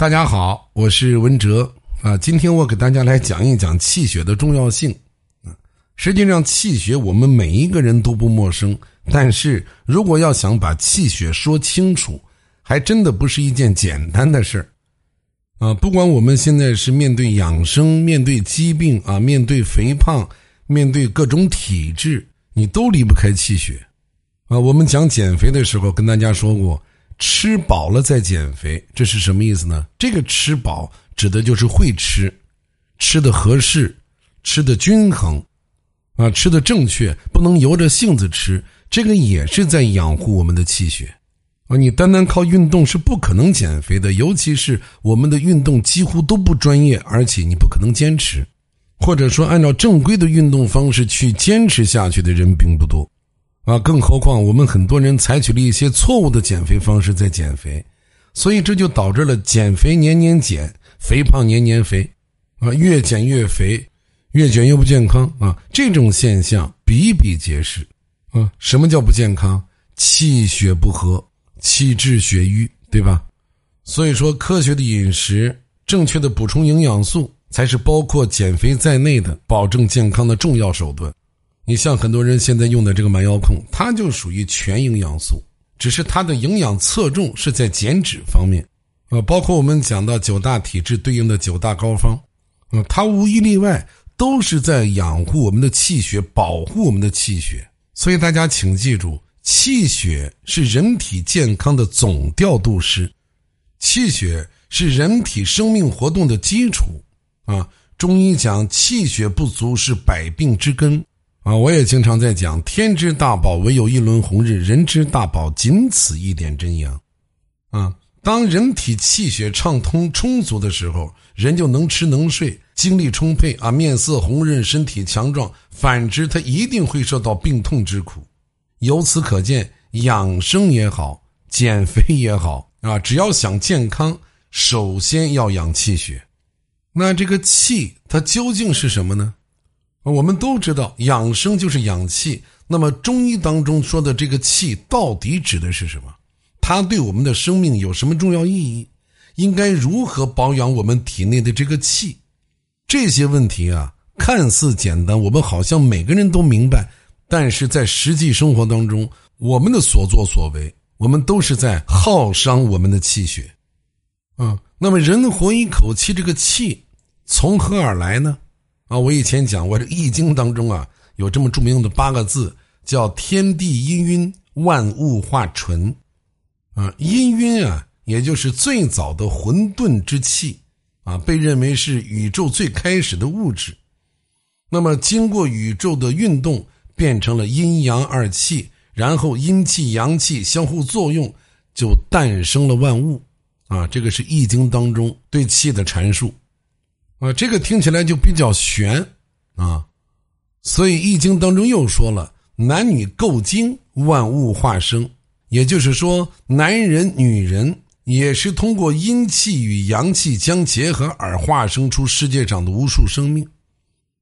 大家好，我是文哲啊。今天我给大家来讲一讲气血的重要性。实际上气血我们每一个人都不陌生，但是如果要想把气血说清楚，还真的不是一件简单的事儿啊。不管我们现在是面对养生、面对疾病啊、面对肥胖、面对各种体质，你都离不开气血啊。我们讲减肥的时候跟大家说过。吃饱了再减肥，这是什么意思呢？这个吃饱指的就是会吃，吃的合适，吃的均衡，啊，吃的正确，不能由着性子吃。这个也是在养护我们的气血，啊，你单单靠运动是不可能减肥的，尤其是我们的运动几乎都不专业，而且你不可能坚持，或者说按照正规的运动方式去坚持下去的人并不多。啊，更何况我们很多人采取了一些错误的减肥方式在减肥，所以这就导致了减肥年年减，肥胖年年肥，啊，越减越肥，越减越不健康啊！这种现象比比皆是，啊，什么叫不健康？气血不和，气滞血瘀，对吧？所以说，科学的饮食，正确的补充营养素，才是包括减肥在内的保证健康的重要手段。你像很多人现在用的这个蛮腰控，它就属于全营养素，只是它的营养侧重是在减脂方面，啊，包括我们讲到九大体质对应的九大膏方，嗯，它无一例外都是在养护我们的气血，保护我们的气血。所以大家请记住，气血是人体健康的总调度师，气血是人体生命活动的基础，啊，中医讲气血不足是百病之根。啊，我也经常在讲，天之大宝，唯有一轮红日；人之大宝，仅此一点真阳。啊，当人体气血畅通充足的时候，人就能吃能睡，精力充沛啊，面色红润，身体强壮。反之，他一定会受到病痛之苦。由此可见，养生也好，减肥也好啊，只要想健康，首先要养气血。那这个气，它究竟是什么呢？我们都知道养生就是养气，那么中医当中说的这个气到底指的是什么？它对我们的生命有什么重要意义？应该如何保养我们体内的这个气？这些问题啊，看似简单，我们好像每个人都明白，但是在实际生活当中，我们的所作所为，我们都是在耗伤我们的气血。嗯，那么人活一口气，这个气从何而来呢？啊，我以前讲过，这《易经》当中啊，有这么著名的八个字，叫“天地氤氲，万物化纯”。啊，氤氲啊，也就是最早的混沌之气啊，被认为是宇宙最开始的物质。那么，经过宇宙的运动，变成了阴阳二气，然后阴气、阳气相互作用，就诞生了万物。啊，这个是《易经》当中对气的阐述。啊，这个听起来就比较玄啊，所以《易经》当中又说了：“男女构精，万物化生。”也就是说，男人、女人也是通过阴气与阳气相结合而化生出世界上的无数生命。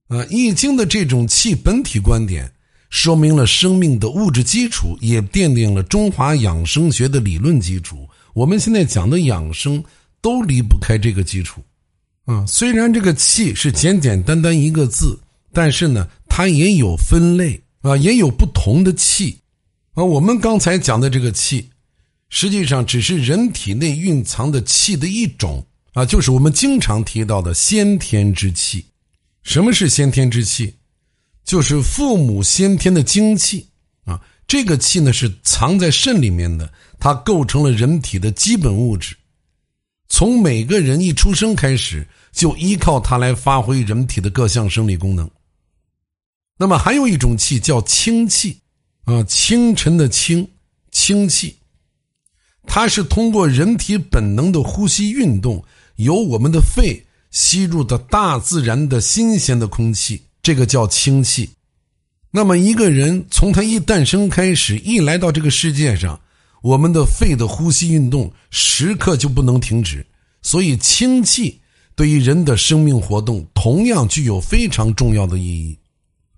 啊，《易经》的这种气本体观点，说明了生命的物质基础，也奠定了中华养生学的理论基础。我们现在讲的养生，都离不开这个基础。啊，虽然这个气是简简单单一个字，但是呢，它也有分类啊，也有不同的气啊。我们刚才讲的这个气，实际上只是人体内蕴藏的气的一种啊，就是我们经常提到的先天之气。什么是先天之气？就是父母先天的精气啊。这个气呢，是藏在肾里面的，它构成了人体的基本物质。从每个人一出生开始，就依靠它来发挥人体的各项生理功能。那么还有一种气叫清气，啊，清晨的清，清气，它是通过人体本能的呼吸运动，由我们的肺吸入的大自然的新鲜的空气，这个叫清气。那么一个人从他一诞生开始，一来到这个世界上。我们的肺的呼吸运动时刻就不能停止，所以氢气对于人的生命活动同样具有非常重要的意义。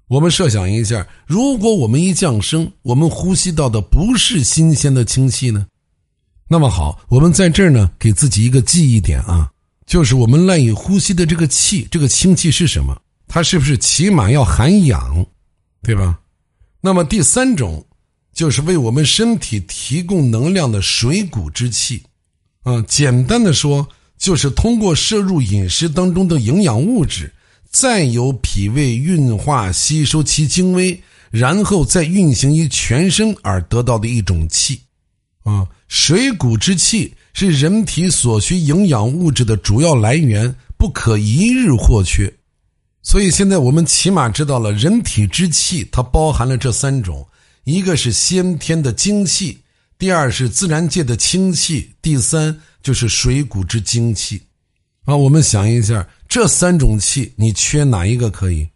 我们设想一下，如果我们一降生，我们呼吸到的不是新鲜的氢气呢？那么好，我们在这儿呢，给自己一个记忆点啊，就是我们赖以呼吸的这个气，这个氢气是什么？它是不是起码要含氧，对吧？那么第三种，就是为我们身体提供能量的水谷之气，啊，简单的说，就是通过摄入饮食当中的营养物质，再由脾胃运化吸收其精微，然后再运行于全身而得到的一种气，啊。水谷之气是人体所需营养物质的主要来源，不可一日或缺。所以现在我们起码知道了，人体之气它包含了这三种：一个是先天的精气，第二是自然界的清气，第三就是水谷之精气。啊，我们想一下，这三种气你缺哪一个可以？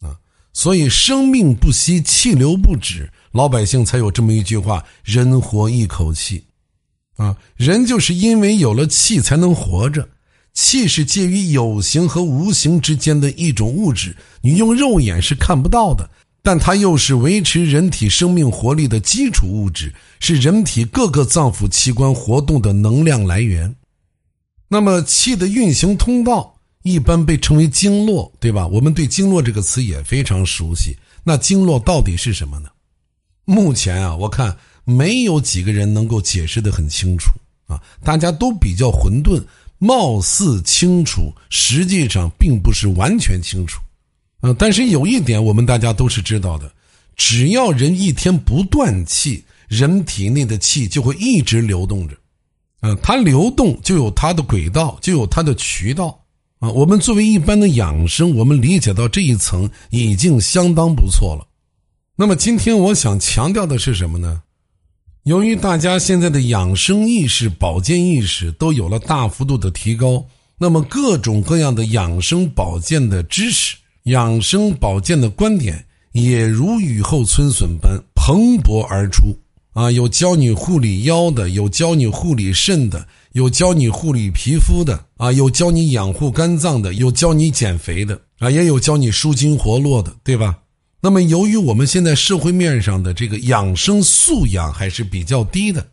啊，所以生命不息，气流不止。老百姓才有这么一句话：“人活一口气。”啊，人就是因为有了气才能活着。气是介于有形和无形之间的一种物质，你用肉眼是看不到的，但它又是维持人体生命活力的基础物质，是人体各个脏腑器官活动的能量来源。那么，气的运行通道一般被称为经络，对吧？我们对经络这个词也非常熟悉。那经络到底是什么呢？目前啊，我看没有几个人能够解释的很清楚啊，大家都比较混沌，貌似清楚，实际上并不是完全清楚，啊，但是有一点我们大家都是知道的，只要人一天不断气，人体内的气就会一直流动着，啊，它流动就有它的轨道，就有它的渠道，啊，我们作为一般的养生，我们理解到这一层已经相当不错了。那么今天我想强调的是什么呢？由于大家现在的养生意识、保健意识都有了大幅度的提高，那么各种各样的养生保健的知识、养生保健的观点也如雨后春笋般蓬勃而出。啊，有教你护理腰的，有教你护理肾的，有教你护理皮肤的，啊，有教你养护肝脏的，有教你减肥的，啊，也有教你舒筋活络的，对吧？那么，由于我们现在社会面上的这个养生素养还是比较低的，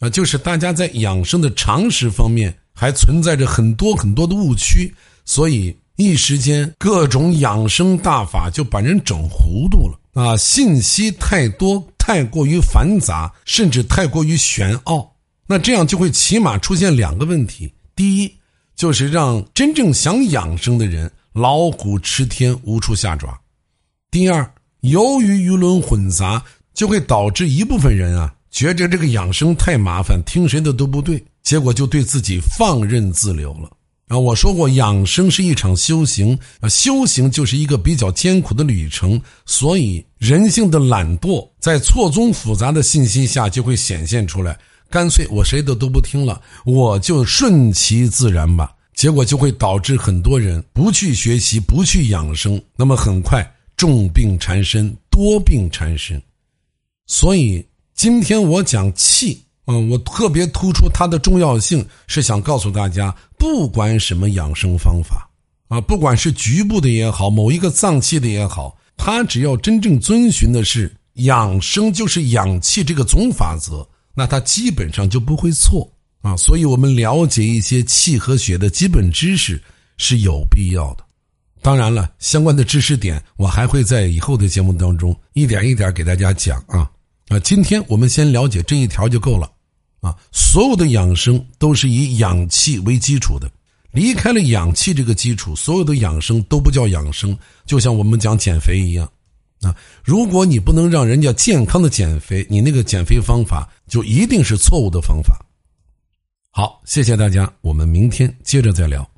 啊，就是大家在养生的常识方面还存在着很多很多的误区，所以一时间各种养生大法就把人整糊涂了啊！信息太多，太过于繁杂，甚至太过于玄奥，那这样就会起码出现两个问题：第一，就是让真正想养生的人老虎吃天，无处下爪。第二，由于舆论混杂，就会导致一部分人啊觉着这个养生太麻烦，听谁的都不对，结果就对自己放任自流了啊！我说过，养生是一场修行啊，修行就是一个比较艰苦的旅程，所以人性的懒惰在错综复杂的信息下就会显现出来。干脆我谁的都不听了，我就顺其自然吧。结果就会导致很多人不去学习，不去养生，那么很快。重病缠身，多病缠身，所以今天我讲气，嗯，我特别突出它的重要性，是想告诉大家，不管什么养生方法，啊，不管是局部的也好，某一个脏器的也好，它只要真正遵循的是养生就是养气这个总法则，那它基本上就不会错啊。所以，我们了解一些气和血的基本知识是有必要的。当然了，相关的知识点我还会在以后的节目当中一点一点给大家讲啊啊！今天我们先了解这一条就够了啊！所有的养生都是以养气为基础的，离开了养气这个基础，所有的养生都不叫养生。就像我们讲减肥一样啊，如果你不能让人家健康的减肥，你那个减肥方法就一定是错误的方法。好，谢谢大家，我们明天接着再聊。